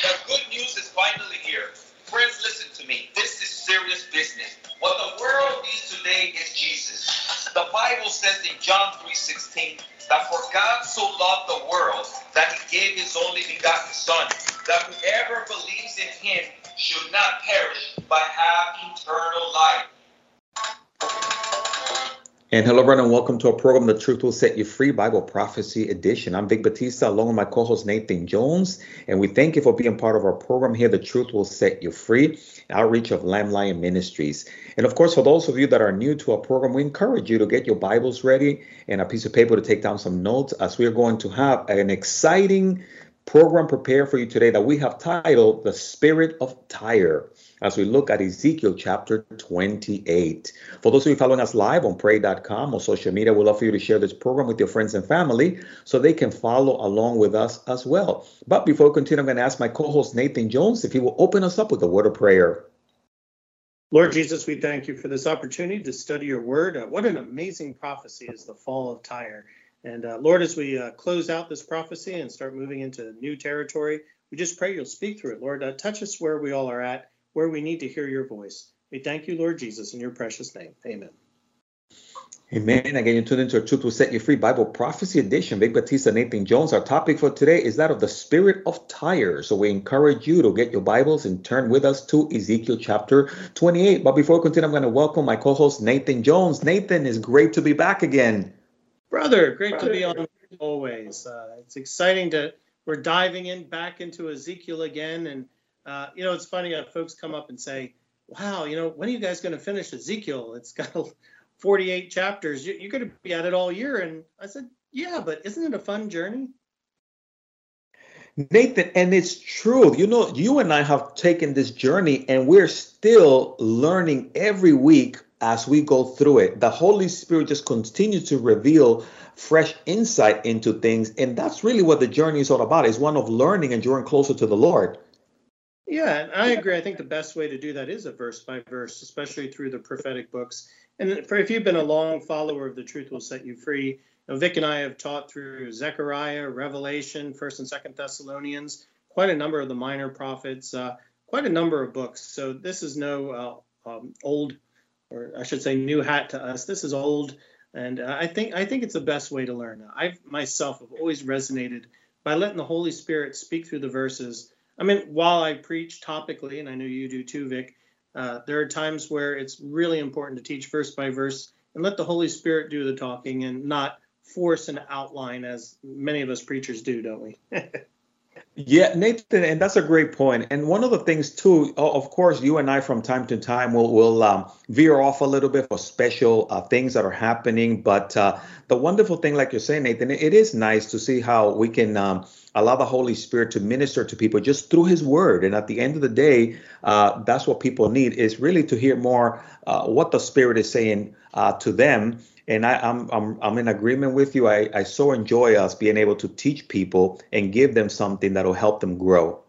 The good news is finally here. Friends, listen to me. This is serious business. What the world needs today is Jesus. The Bible says in John 3:16 that for God so loved the world that he gave his only begotten Son, that whoever believes in him should not perish but have eternal life. And hello, everyone, and welcome to our program, The Truth Will Set You Free Bible Prophecy Edition. I'm Vic Batista, along with my co host Nathan Jones, and we thank you for being part of our program here, The Truth Will Set You Free, outreach of Lamb Lion Ministries. And of course, for those of you that are new to our program, we encourage you to get your Bibles ready and a piece of paper to take down some notes as we are going to have an exciting program prepared for you today that we have titled The Spirit of Tyre as we look at Ezekiel chapter 28. For those of you following us live on pray.com or social media, we'd love for you to share this program with your friends and family so they can follow along with us as well. But before we continue, I'm going to ask my co host Nathan Jones if he will open us up with a word of prayer. Lord Jesus, we thank you for this opportunity to study your word. What an amazing prophecy is the fall of Tyre. And uh, Lord, as we uh, close out this prophecy and start moving into new territory, we just pray you'll speak through it. Lord, uh, touch us where we all are at where we need to hear your voice. We thank you, Lord Jesus, in your precious name. Amen. Amen. Again, you tune into a Truth Will Set You Free Bible Prophecy Edition. Vic Batista, Nathan Jones. Our topic for today is that of the spirit of Tyre. So we encourage you to get your Bibles and turn with us to Ezekiel chapter 28. But before we continue, I'm going to welcome my co-host Nathan Jones. Nathan, it's great to be back again. Brother, great Brother. to be on always. Uh, it's exciting to we're diving in back into Ezekiel again and uh, you know, it's funny. Uh, folks come up and say, "Wow, you know, when are you guys going to finish Ezekiel? It's got 48 chapters. You, you're going to be at it all year." And I said, "Yeah, but isn't it a fun journey?" Nathan, and it's true. You know, you and I have taken this journey, and we're still learning every week as we go through it. The Holy Spirit just continues to reveal fresh insight into things, and that's really what the journey is all about. Is one of learning and drawing closer to the Lord. Yeah, and I agree. I think the best way to do that is a verse by verse, especially through the prophetic books. And for, if you've been a long follower of the truth will set you free, know, Vic and I have taught through Zechariah, Revelation, First and Second Thessalonians, quite a number of the minor prophets, uh, quite a number of books. So this is no uh, um, old, or I should say, new hat to us. This is old, and uh, I think I think it's the best way to learn. I myself have always resonated by letting the Holy Spirit speak through the verses I mean, while I preach topically, and I know you do too, Vic, uh, there are times where it's really important to teach verse by verse and let the Holy Spirit do the talking and not force an outline as many of us preachers do, don't we? Yeah, Nathan, and that's a great point. And one of the things too, of course, you and I from time to time will will um, veer off a little bit for special uh, things that are happening. But uh, the wonderful thing, like you're saying, Nathan, it is nice to see how we can um, allow the Holy Spirit to minister to people just through His Word. And at the end of the day, uh, that's what people need is really to hear more uh, what the Spirit is saying uh, to them and I, am I'm, I'm I'm in agreement with you. I, I so enjoy us being able to teach people and give them something that'll help them grow.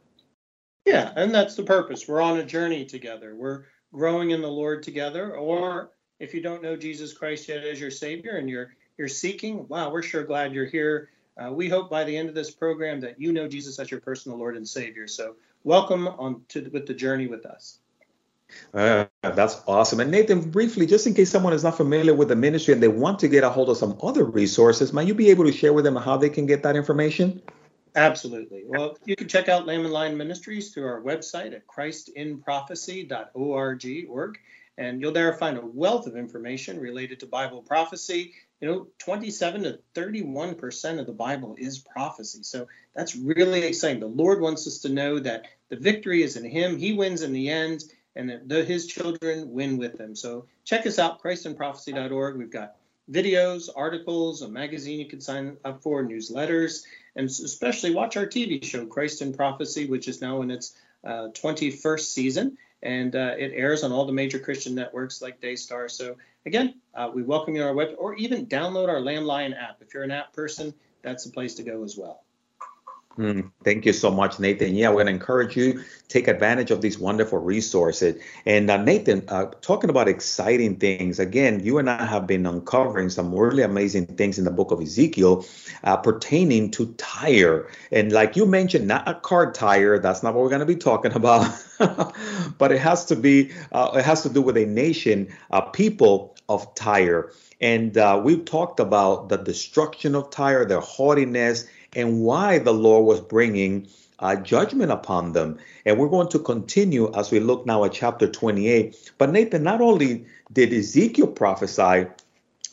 Yeah, and that's the purpose. We're on a journey together. We're growing in the Lord together. Or if you don't know Jesus Christ yet as your Savior and you're you're seeking, wow, we're sure glad you're here. Uh, we hope by the end of this program that you know Jesus as your personal Lord and Savior. So welcome on to with the journey with us. Uh, that's awesome. And Nathan, briefly, just in case someone is not familiar with the ministry and they want to get a hold of some other resources, might you be able to share with them how they can get that information? Absolutely. Well, you can check out Lamb and Lion Ministries through our website at christinprophecy.org. Org, and you'll there find a wealth of information related to Bible prophecy. You know, 27 to 31 percent of the Bible is prophecy. So that's really exciting. The Lord wants us to know that the victory is in Him. He wins in the end and the, his children win with him. So check us out, christinprophecy.org. We've got videos, articles, a magazine you can sign up for, newsletters, and especially watch our TV show, Christ in Prophecy, which is now in its uh, 21st season. And uh, it airs on all the major Christian networks like Daystar. So again, uh, we welcome you on our web, or even download our Lamb Lion app. If you're an app person, that's the place to go as well. Mm, thank you so much, Nathan. Yeah, we're going to encourage you take advantage of these wonderful resources. And uh, Nathan, uh, talking about exciting things, again, you and I have been uncovering some really amazing things in the book of Ezekiel uh, pertaining to Tyre. And like you mentioned, not a car tire. That's not what we're going to be talking about. but it has to be. Uh, it has to do with a nation, a people of Tyre. And uh, we've talked about the destruction of Tyre, their haughtiness and why the Lord was bringing uh, judgment upon them. And we're going to continue as we look now at chapter 28. But Nathan, not only did Ezekiel prophesy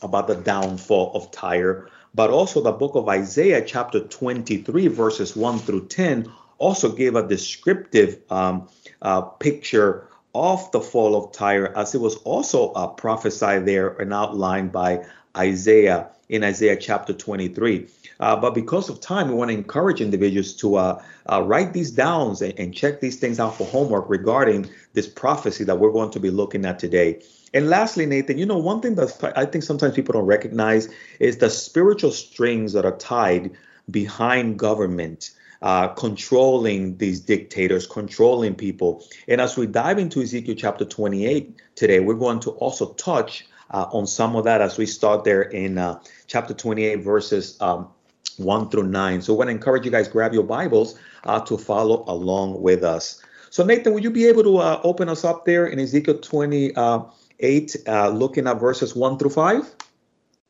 about the downfall of Tyre, but also the book of Isaiah, chapter 23, verses 1 through 10, also gave a descriptive um, uh, picture of the fall of Tyre, as it was also uh, prophesied there and outlined by Isaiah in Isaiah chapter 23. Uh, but because of time, we want to encourage individuals to uh, uh, write these down and, and, check these things out for homework regarding this prophecy that we're going to be looking at today. And lastly, Nathan, you know, one thing that I think sometimes people don't recognize is the spiritual strings that are tied behind government. Uh, controlling these dictators, controlling people. And as we dive into Ezekiel chapter 28 today, we're going to also touch on some of that as we start there in uh, chapter 28, verses um, 1 through 9. So I want to encourage you guys grab your Bibles uh, to follow along with us. So Nathan, would you be able to uh, open us up there in Ezekiel 28, uh, looking at verses 1 through 5?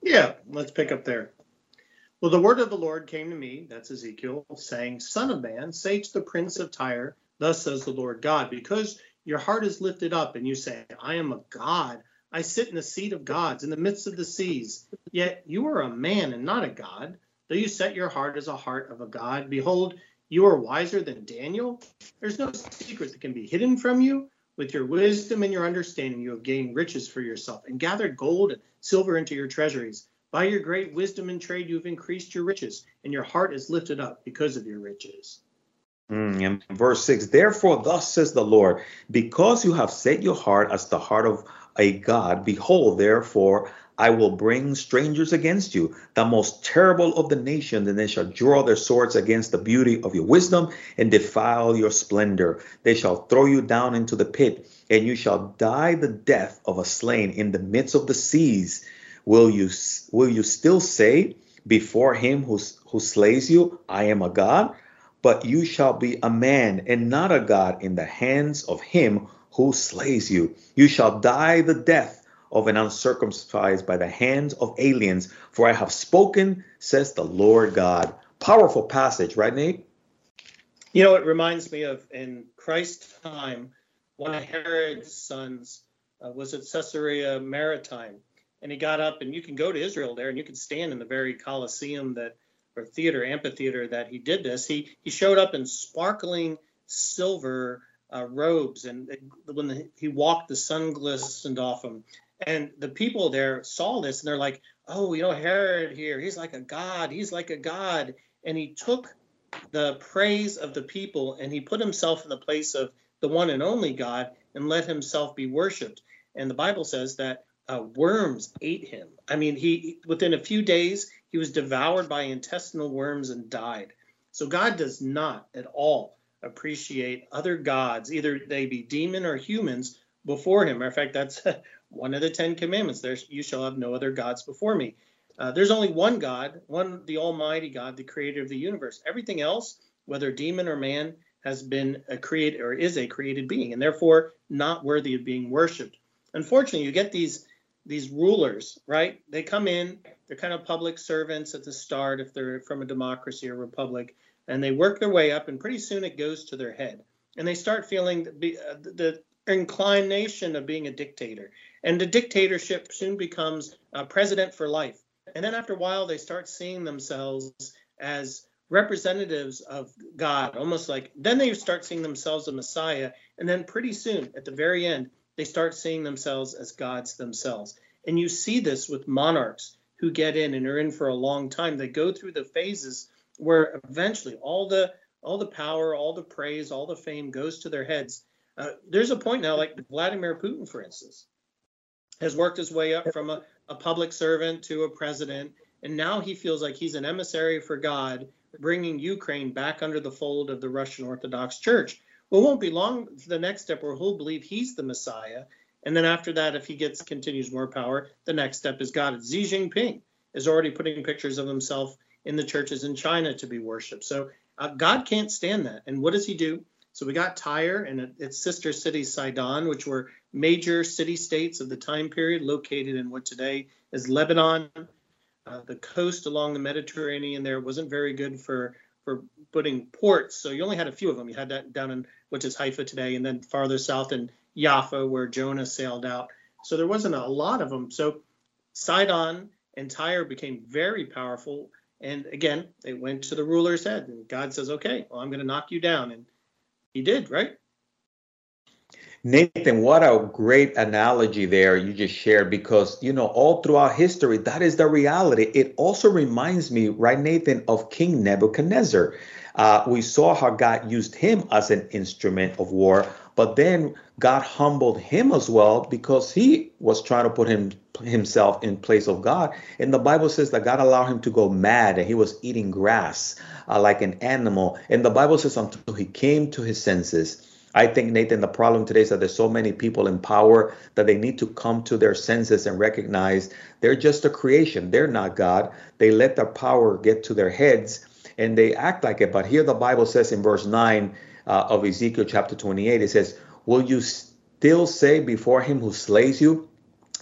Yeah, let's pick up there. Well, the word of the Lord came to me, that's Ezekiel, saying, Son of man, say to the prince of Tyre, Thus says the Lord God, because your heart is lifted up, and you say, I am a God. I sit in the seat of gods in the midst of the seas. Yet you are a man and not a God. Though you set your heart as a heart of a God, behold, you are wiser than Daniel. There's no secret that can be hidden from you. With your wisdom and your understanding, you have gained riches for yourself and gathered gold and silver into your treasuries. By your great wisdom and trade, you have increased your riches, and your heart is lifted up because of your riches. Mm, and verse 6 Therefore, thus says the Lord, because you have set your heart as the heart of a God, behold, therefore, I will bring strangers against you, the most terrible of the nations, and they shall draw their swords against the beauty of your wisdom and defile your splendor. They shall throw you down into the pit, and you shall die the death of a slain in the midst of the seas. Will you will you still say before him who, who slays you, I am a God? But you shall be a man and not a God in the hands of him who slays you. You shall die the death of an uncircumcised by the hands of aliens, for I have spoken, says the Lord God. Powerful passage, right, Nate? You know, it reminds me of in Christ's time, one of Herod's sons uh, was at Caesarea Maritima, and he got up, and you can go to Israel there, and you can stand in the very Colosseum that, or theater, amphitheater that he did this. He he showed up in sparkling silver uh, robes, and when the, he walked, the sun glistened off him. And the people there saw this and they're like, oh, you know, Herod here, he's like a god. He's like a god. And he took the praise of the people and he put himself in the place of the one and only God and let himself be worshiped. And the Bible says that uh, worms ate him. I mean, he within a few days he was devoured by intestinal worms and died. So God does not at all appreciate other gods, either they be demon or humans, before him. Matter of fact, that's one of the Ten Commandments. There's you shall have no other gods before me. Uh, there's only one God, one the Almighty God, the Creator of the universe. Everything else, whether demon or man, has been a created or is a created being, and therefore not worthy of being worshipped. Unfortunately, you get these these rulers, right? They come in, they're kind of public servants at the start if they're from a democracy or republic, and they work their way up, and pretty soon it goes to their head, and they start feeling the, uh, the inclination of being a dictator. And the dictatorship soon becomes a president for life. And then after a while, they start seeing themselves as representatives of God, almost like then they start seeing themselves a Messiah. And then pretty soon, at the very end, they start seeing themselves as gods themselves. And you see this with monarchs who get in and are in for a long time. They go through the phases where eventually all the all the power, all the praise, all the fame goes to their heads uh, there's a point now, like Vladimir Putin, for instance, has worked his way up from a, a public servant to a president, and now he feels like he's an emissary for God, bringing Ukraine back under the fold of the Russian Orthodox Church. Well, it won't be long the next step where he'll believe he's the Messiah. And then after that, if he gets continues more power, the next step is God. Xi Jinping is already putting pictures of himself in the churches in China to be worshipped. So uh, God can't stand that. And what does he do? So we got Tyre and its sister city Sidon, which were major city states of the time period, located in what today is Lebanon. Uh, the coast along the Mediterranean there wasn't very good for for putting ports, so you only had a few of them. You had that down in which is Haifa today, and then farther south in Jaffa, where Jonah sailed out. So there wasn't a lot of them. So Sidon and Tyre became very powerful. And again, they went to the ruler's head, and God says, "Okay, well, I'm going to knock you down." And He did, right? Nathan, what a great analogy there you just shared because, you know, all throughout history, that is the reality. It also reminds me, right, Nathan, of King Nebuchadnezzar. Uh, we saw how God used him as an instrument of war, but then God humbled him as well because he was trying to put him himself in place of God. And the Bible says that God allowed him to go mad and he was eating grass uh, like an animal. And the Bible says until he came to his senses. I think, Nathan, the problem today is that there's so many people in power that they need to come to their senses and recognize they're just a creation. They're not God. They let their power get to their heads and they act like it. But here the Bible says in verse 9 uh, of Ezekiel chapter 28, it says, Will you still say before him who slays you,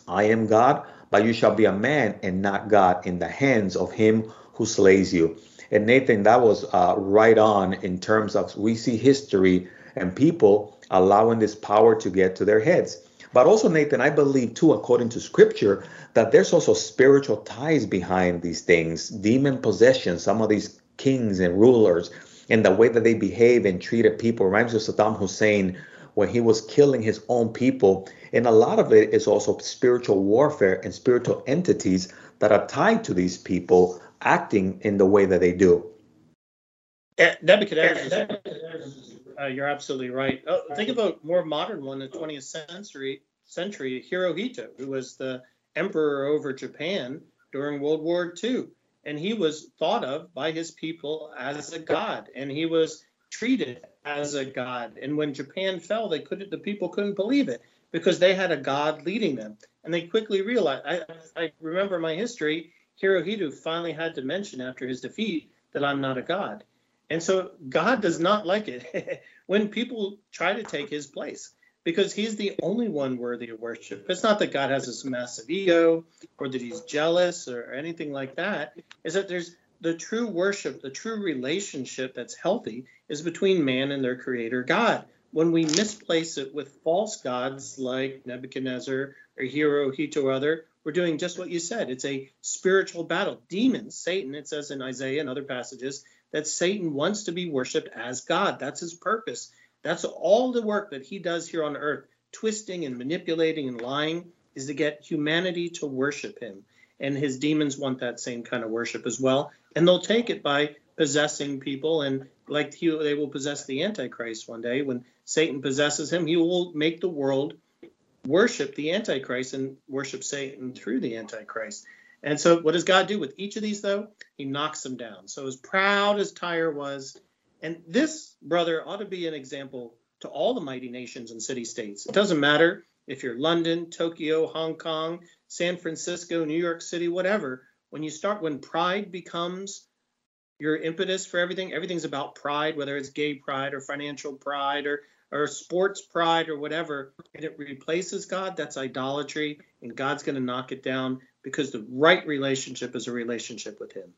I am God? But you shall be a man and not God in the hands of him who slays you. And Nathan, that was uh, right on in terms of we see history and people allowing this power to get to their heads. But also, Nathan, I believe too, according to scripture, that there's also spiritual ties behind these things, demon possession, some of these kings and rulers, and the way that they behave and treated people reminds me of Saddam Hussein when he was killing his own people. And a lot of it is also spiritual warfare and spiritual entities that are tied to these people acting in the way that they do. Nebuchadnezzar uh, you're absolutely right. Oh, think about more modern one in the 20th century, century Hirohito, who was the emperor over Japan during World War II. And he was thought of by his people as a god, and he was treated as a god. And when Japan fell, they couldn't, the people couldn't believe it because they had a god leading them. And they quickly realized, I, I remember my history, Hirohito finally had to mention after his defeat that I'm not a god. And so God does not like it when people try to take his place because he's the only one worthy of worship. It's not that God has this massive ego or that he's jealous or anything like that. Is that there's the true worship, the true relationship that's healthy is between man and their creator God. When we misplace it with false gods like Nebuchadnezzar or Hirohito or other, we're doing just what you said. It's a spiritual battle. Demons, Satan, it says in Isaiah and other passages, that Satan wants to be worshiped as God. That's his purpose. That's all the work that he does here on earth, twisting and manipulating and lying, is to get humanity to worship him. And his demons want that same kind of worship as well. And they'll take it by possessing people. And like he, they will possess the Antichrist one day. When Satan possesses him, he will make the world worship the Antichrist and worship Satan through the Antichrist. And so, what does God do with each of these, though? He knocks them down. So, as proud as Tyre was, and this, brother, ought to be an example to all the mighty nations and city states. It doesn't matter if you're London, Tokyo, Hong Kong, San Francisco, New York City, whatever. When you start, when pride becomes your impetus for everything, everything's about pride, whether it's gay pride or financial pride or or sports pride or whatever, and it replaces God, that's idolatry, and God's going to knock it down because the right relationship is a relationship with Him.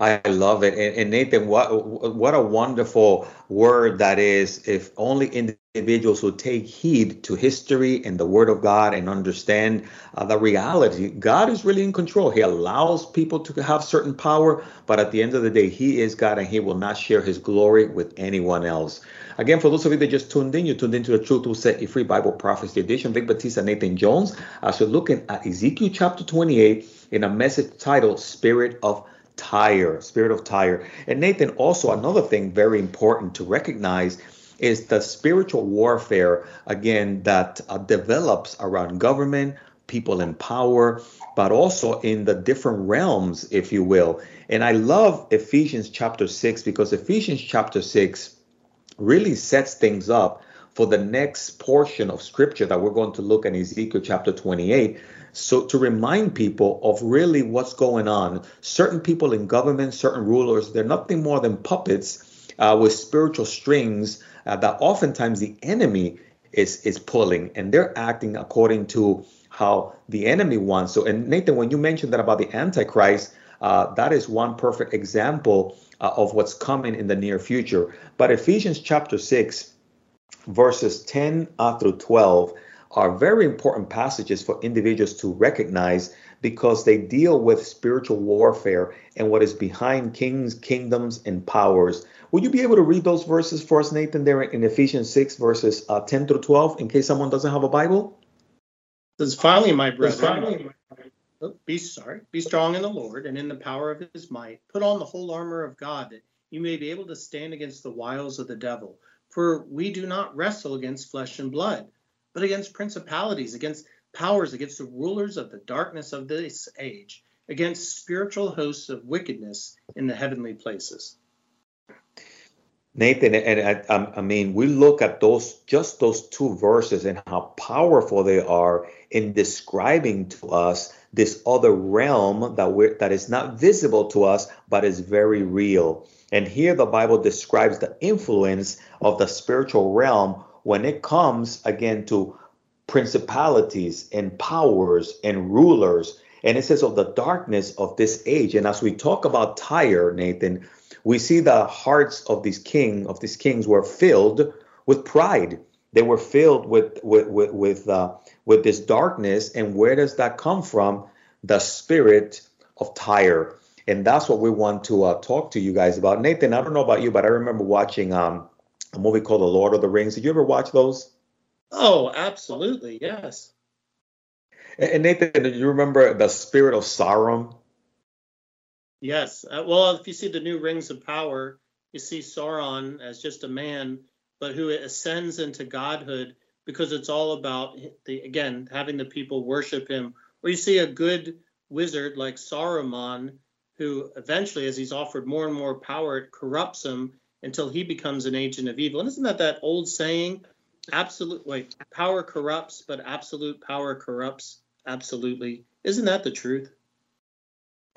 I love it. And, and, Nathan, what what a wonderful word that is. If only individuals would take heed to history and the word of God and understand uh, the reality, God is really in control. He allows people to have certain power, but at the end of the day, He is God and He will not share His glory with anyone else. Again, for those of you that just tuned in, you tuned into the Truth Will Set You Free Bible Prophecy Edition. Vic Batista, Nathan Jones, as we're looking at Ezekiel chapter 28 in a message titled Spirit of Tyre, Spirit of Tyre. And Nathan, also another thing very important to recognize is the spiritual warfare, again, that uh, develops around government, people in power, but also in the different realms, if you will. And I love Ephesians chapter 6 because Ephesians chapter 6 really sets things up for the next portion of scripture that we're going to look at Ezekiel chapter 28. So, to remind people of really what's going on, certain people in government, certain rulers, they're nothing more than puppets uh, with spiritual strings uh, that oftentimes the enemy is, is pulling, and they're acting according to how the enemy wants. So, and Nathan, when you mentioned that about the Antichrist, uh, that is one perfect example uh, of what's coming in the near future. But Ephesians chapter 6, verses 10 uh, through 12 are very important passages for individuals to recognize because they deal with spiritual warfare and what is behind kings, kingdoms, and powers. Would you be able to read those verses for us, Nathan, there in Ephesians 6, verses uh, 10 through 12, in case someone doesn't have a Bible? Says, finally, my brethren, oh, be sorry, be strong in the Lord and in the power of his might. Put on the whole armor of God that you may be able to stand against the wiles of the devil. For we do not wrestle against flesh and blood, but against principalities, against powers, against the rulers of the darkness of this age, against spiritual hosts of wickedness in the heavenly places. Nathan, and I, um, I, mean, we look at those just those two verses and how powerful they are in describing to us this other realm that we that is not visible to us, but is very real. And here the Bible describes the influence of the spiritual realm when it comes again to principalities and powers and rulers. And it says of the darkness of this age. And as we talk about Tyre, Nathan, we see the hearts of these king of these kings were filled with pride. They were filled with with with with, uh, with this darkness. And where does that come from? The spirit of Tyre. And that's what we want to uh, talk to you guys about. Nathan, I don't know about you, but I remember watching um, a movie called The Lord of the Rings. Did you ever watch those? Oh, absolutely, yes. And Nathan, do you remember the spirit of Sauron? Yes. Uh, well, if you see the new Rings of Power, you see Sauron as just a man, but who ascends into godhood because it's all about the again having the people worship him. Or you see a good wizard like Saruman, who eventually, as he's offered more and more power, it corrupts him until he becomes an agent of evil. And isn't that that old saying? Absolute wait, power corrupts, but absolute power corrupts absolutely. Isn't that the truth?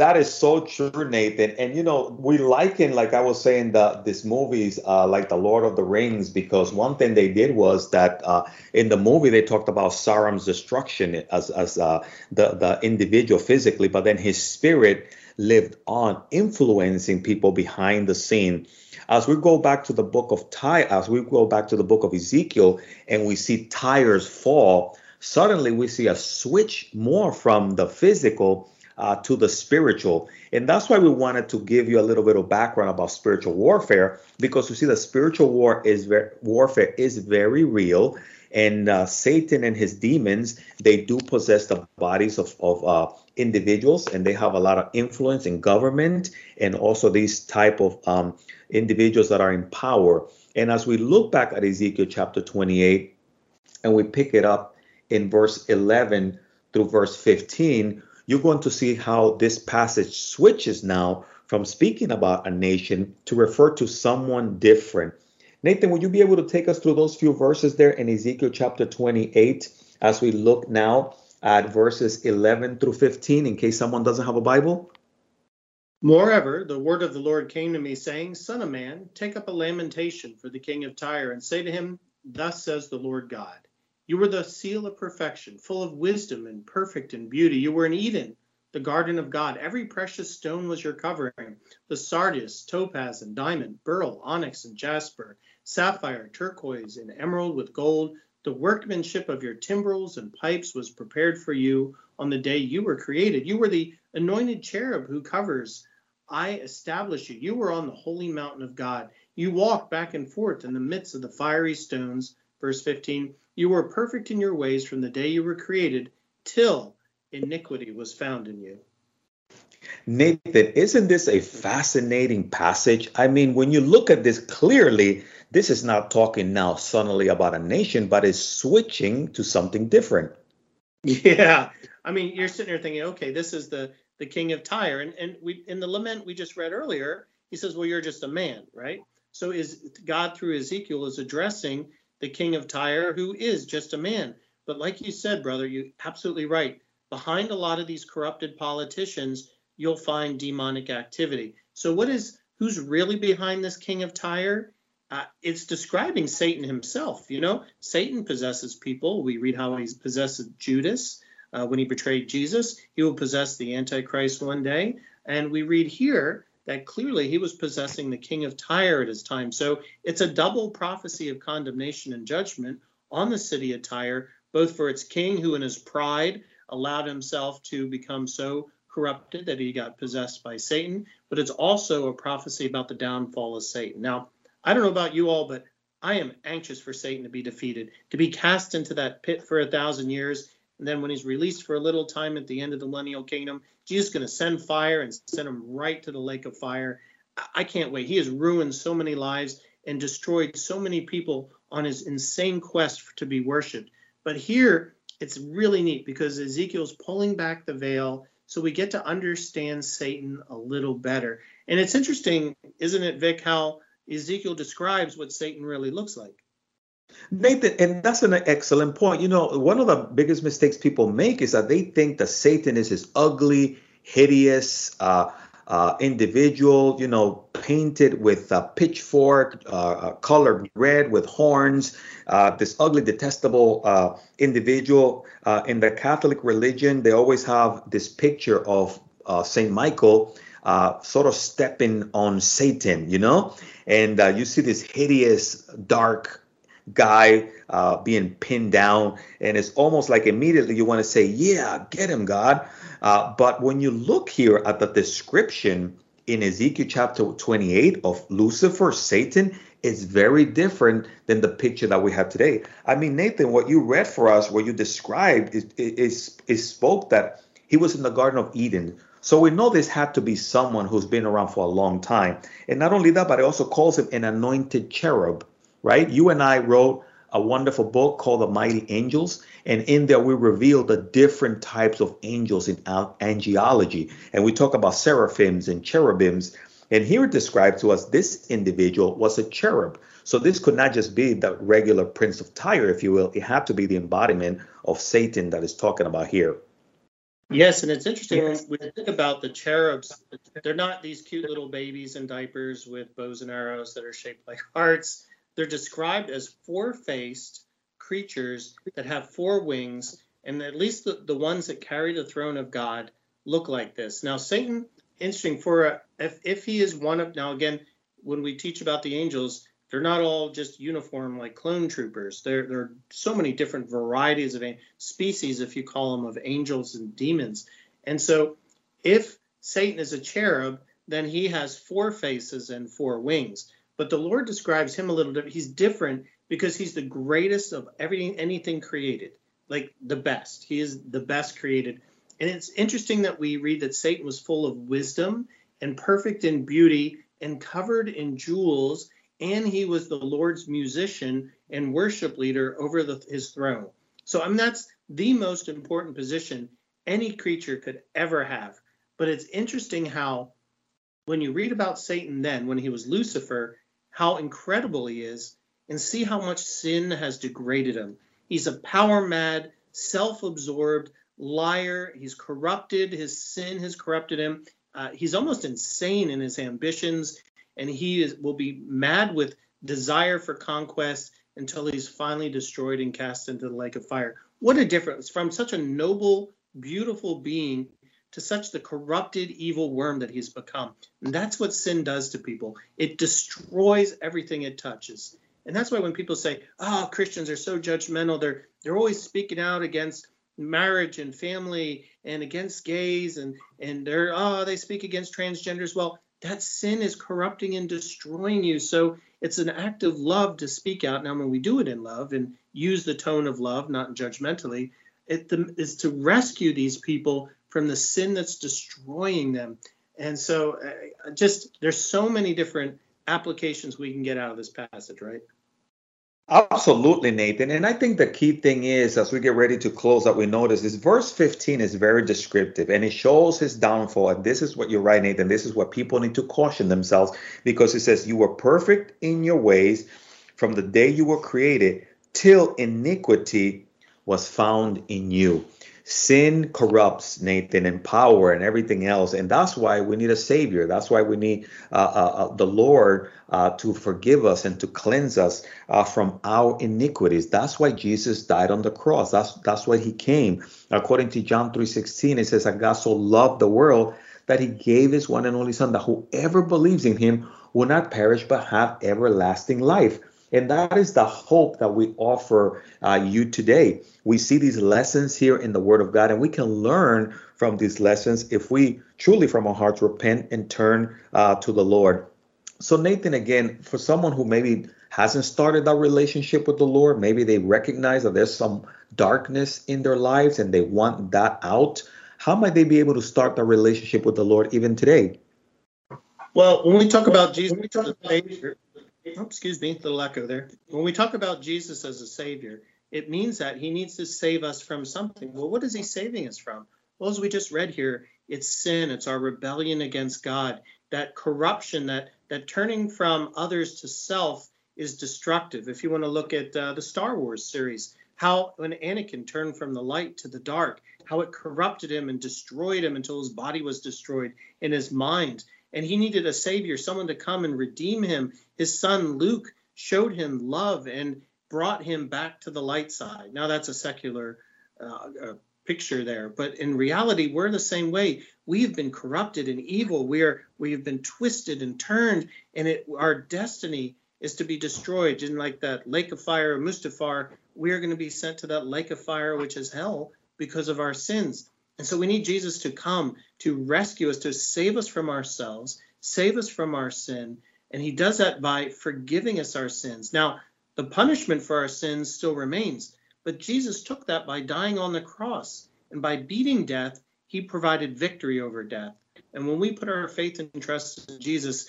That is so true, Nathan. And you know, we liken, like I was saying, the these movies, uh, like the Lord of the Rings, because one thing they did was that uh, in the movie they talked about Sauron's destruction as as uh, the the individual physically, but then his spirit lived on, influencing people behind the scene. As we go back to the book of Ty, as we go back to the book of Ezekiel, and we see Tyre's fall, suddenly we see a switch more from the physical uh, to the spiritual. And that's why we wanted to give you a little bit of background about spiritual warfare, because you see, the spiritual war is very, warfare is very real. And uh, Satan and his demons, they do possess the bodies of, of uh, individuals, and they have a lot of influence in government, and also these type of um, individuals that are in power. And as we look back at Ezekiel chapter 28, and we pick it up in verse 11 through verse 15, you're going to see how this passage switches now from speaking about a nation to refer to someone different. Nathan, would you be able to take us through those few verses there in Ezekiel chapter 28 as we look now at verses 11 through 15 in case someone doesn't have a Bible? Moreover, the word of the Lord came to me, saying, Son of man, take up a lamentation for the king of Tyre, and say to him, Thus says the Lord God you were the seal of perfection, full of wisdom and perfect in beauty. You were in Eden, the garden of God. Every precious stone was your covering the sardius, topaz, and diamond, beryl, onyx, and jasper, sapphire, turquoise, and emerald with gold. The workmanship of your timbrels and pipes was prepared for you on the day you were created. You were the anointed cherub who covers. I established you. You were on the holy mountain of God. You walked back and forth in the midst of the fiery stones. Verse 15 you were perfect in your ways from the day you were created till iniquity was found in you. Nathan, isn't this a fascinating passage? I mean, when you look at this clearly, this is not talking now suddenly about a nation, but is switching to something different. Yeah, I mean, you're sitting there thinking, okay, this is the the king of Tyre, and and we in the lament we just read earlier, he says, well, you're just a man, right? So is God through Ezekiel is addressing the king of Tyre, who is just a man. But like you said, brother, you're absolutely right. Behind a lot of these corrupted politicians, you'll find demonic activity. So what is who's really behind this king of Tyre? Uh, it's describing Satan himself. You know, Satan possesses people. We read how he possessed Judas uh, when he betrayed Jesus. He will possess the Antichrist one day. And we read here that clearly he was possessing the king of Tyre at his time. So it's a double prophecy of condemnation and judgment on the city of Tyre, both for its king, who in his pride allowed himself to become so corrupted that he got possessed by Satan, but it's also a prophecy about the downfall of Satan. Now, I don't know about you all, but I am anxious for Satan to be defeated, to be cast into that pit for a thousand years. And then when he's released for a little time at the end of the millennial kingdom, Jesus is going to send fire and send him right to the lake of fire. I can't wait. He has ruined so many lives and destroyed so many people on his insane quest to be worshiped. But here, it's really neat because Ezekiel's pulling back the veil so we get to understand Satan a little better. And it's interesting, isn't it, Vic, how Ezekiel describes what Satan really looks like. Nathan, and that's an excellent point. You know, one of the biggest mistakes people make is that they think that Satan is this ugly, hideous uh, uh, individual, you know, painted with a pitchfork, uh, uh colored red with horns, uh, this ugly, detestable uh, individual. in the Catholic religion, they always have this picture of Saint Michael uh, sort of stepping on Satan, you know? And uh, you see this hideous, dark guy uh, being pinned down. And it's almost like immediately you want to say, Yeah, get him, God. Uh, but when you look here at the description in Ezekiel chapter 28 of Lucifer, Satan, it's very different than the picture that we have today. I mean, Nathan, what you read for us, what you described, is, is, is spoke that he was in the Garden of Eden so we know this had to be someone who's been around for a long time. And not only that, but it also calls him an anointed cherub, right? You and I wrote a wonderful book called The Mighty Angels. And in there, we reveal the different types of angels in angelology. And we talk about seraphims and cherubims. And here it describes to us this individual was a cherub. So this could not just be the regular prince of Tyre, if you will. It had to be the embodiment of Satan that is talking about here. Yes, and it's interesting when we think about the cherubs. They're not these cute little babies in diapers with bows and arrows that are shaped like hearts. They're described as four-faced creatures that have four wings, and at least the, the ones that carry the throne of God look like this. Now, Satan, interesting for a, if if he is one of now again, when we teach about the angels, they're not all just uniform like clone troopers. There, there are so many different varieties of species, if you call them, of angels and demons. And so, if Satan is a cherub, then he has four faces and four wings. But the Lord describes him a little different. He's different because he's the greatest of everything, anything created, like the best. He is the best created. And it's interesting that we read that Satan was full of wisdom and perfect in beauty and covered in jewels and he was the Lord's musician and worship leader over the, his throne. So I mean that's the most important position any creature could ever have. But it's interesting how when you read about Satan then when he was Lucifer, how incredible he is and see how much sin has degraded him. He's a power mad, self-absorbed liar. He's corrupted. His sin has corrupted him. Uh, he's almost insane in his ambitions and he is, will be mad with desire for conquest until he's finally destroyed and cast into the lake of fire. What a difference from such a noble, beautiful being to such the corrupted, evil worm that he's become. And that's what sin does to people. It destroys everything it touches. And that's why when people say, "Oh, Christians are so judgmental," they're they're always speaking out against marriage and family and against gays and and they're oh they speak against transgenders. Well, that sin is corrupting and destroying you. So it's an act of love to speak out. Now, when we do it in love and use the tone of love, not judgmentally, it is to rescue these people from the sin that's destroying them. And so, uh, just there's so many different applications we can get out of this passage, right? Absolutely, Nathan. And I think the key thing is, as we get ready to close, that we notice is verse 15 is very descriptive and it shows his downfall. And this is what you're right, Nathan. This is what people need to caution themselves because it says, You were perfect in your ways from the day you were created till iniquity was found in you. Sin corrupts, Nathan, and power and everything else. And that's why we need a Savior. That's why we need uh, uh, uh the Lord uh, to forgive us and to cleanse us uh, from our iniquities. That's why Jesus died on the cross. That's, that's why he came. According to John 3.16, it says that God so loved the world that he gave his one and only Son, that whoever believes in him will not perish but have everlasting life. And that is the hope that we offer uh, you today. We see these lessons here in the Word of God, and we can learn from these lessons if we truly from our hearts repent and turn uh, to the Lord. So, Nathan, again, for someone who maybe hasn't started that relationship with the Lord, maybe they recognize that there's some darkness in their lives and they want that out. How might they be able to start that relationship with the Lord even today? Well, when we talk about Jesus, we talk about oh, excuse me, little echo there. When we talk about Jesus as a savior, it means that he needs to save us from something. Well, what is he saving us from? Well, as we just read here, it's sin, it's our rebellion against God, that corruption, that that turning from others to self is destructive. If you want to look at uh, the Star Wars series, how when Anakin turned from the light to the dark, how it corrupted him and destroyed him until his body was destroyed in his mind and he needed a savior, someone to come and redeem him. His son Luke showed him love and brought him back to the light side. Now that's a secular uh, uh, picture there, but in reality, we're the same way. We have been corrupted and evil. We are we have been twisted and turned, and it, our destiny is to be destroyed. In like that lake of fire of Mustafar, we are going to be sent to that lake of fire, which is hell, because of our sins. And so we need Jesus to come to rescue us, to save us from ourselves, save us from our sin. And he does that by forgiving us our sins. Now, the punishment for our sins still remains, but Jesus took that by dying on the cross. And by beating death, he provided victory over death. And when we put our faith and trust in Jesus,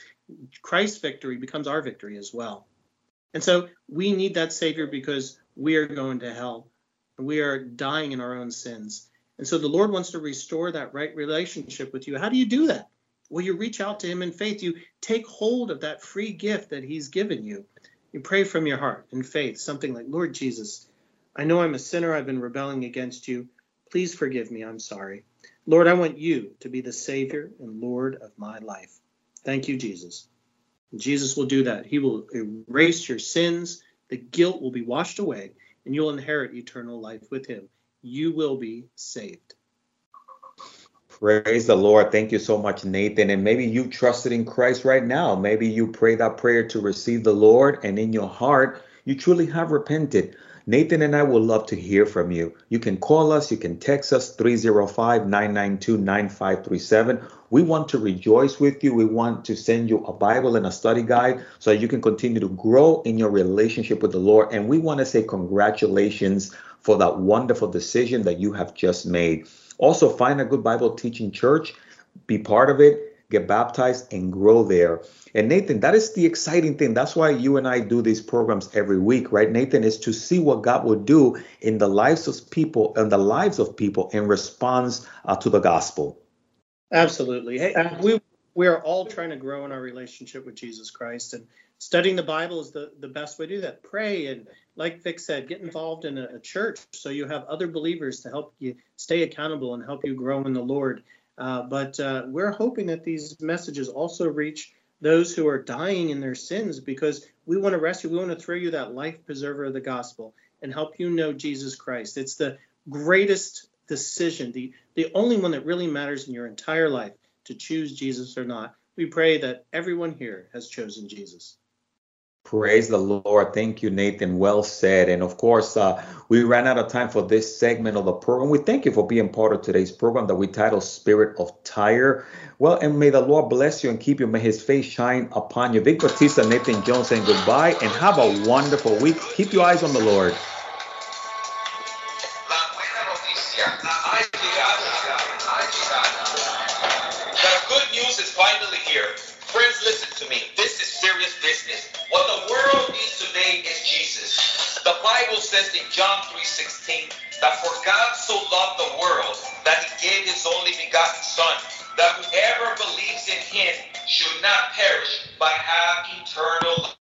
Christ's victory becomes our victory as well. And so we need that Savior because we are going to hell. We are dying in our own sins. And so the Lord wants to restore that right relationship with you. How do you do that? Well, you reach out to Him in faith. You take hold of that free gift that He's given you. You pray from your heart in faith, something like, Lord Jesus, I know I'm a sinner. I've been rebelling against you. Please forgive me. I'm sorry. Lord, I want you to be the Savior and Lord of my life. Thank you, Jesus. Jesus will do that. He will erase your sins, the guilt will be washed away, and you'll inherit eternal life with Him you will be saved. Praise the Lord. Thank you so much, Nathan. And maybe you trusted in Christ right now. Maybe you prayed that prayer to receive the Lord, and in your heart, you truly have repented. Nathan and I would love to hear from you. You can call us, you can text us 305 992 9537. We want to rejoice with you. We want to send you a Bible and a study guide so you can continue to grow in your relationship with the Lord. And we want to say congratulations for that wonderful decision that you have just made. Also, find a good Bible teaching church, be part of it, get baptized, and grow there. And Nathan, that is the exciting thing. That's why you and I do these programs every week, right? Nathan, is to see what God will do in the lives of people and the lives of people in response uh, to the gospel. Absolutely. Hey, we we are all trying to grow in our relationship with Jesus Christ, and studying the Bible is the, the best way to do that. Pray and, like Vic said, get involved in a, a church so you have other believers to help you stay accountable and help you grow in the Lord. Uh, but uh, we're hoping that these messages also reach those who are dying in their sins because we want to rescue, we want to throw you that life preserver of the gospel and help you know Jesus Christ. It's the greatest decision, the, the only one that really matters in your entire life to choose Jesus or not. We pray that everyone here has chosen Jesus. Praise the Lord. Thank you, Nathan. Well said. And of course, uh, we ran out of time for this segment of the program. We thank you for being part of today's program that we title Spirit of Tyre. Well, and may the Lord bless you and keep you. May his face shine upon you. Vic Batista, Nathan Jones saying goodbye and have a wonderful week. Keep your eyes on the Lord. Says in John 3:16 that for God so loved the world that he gave his only begotten Son, that whoever believes in him should not perish but have eternal life.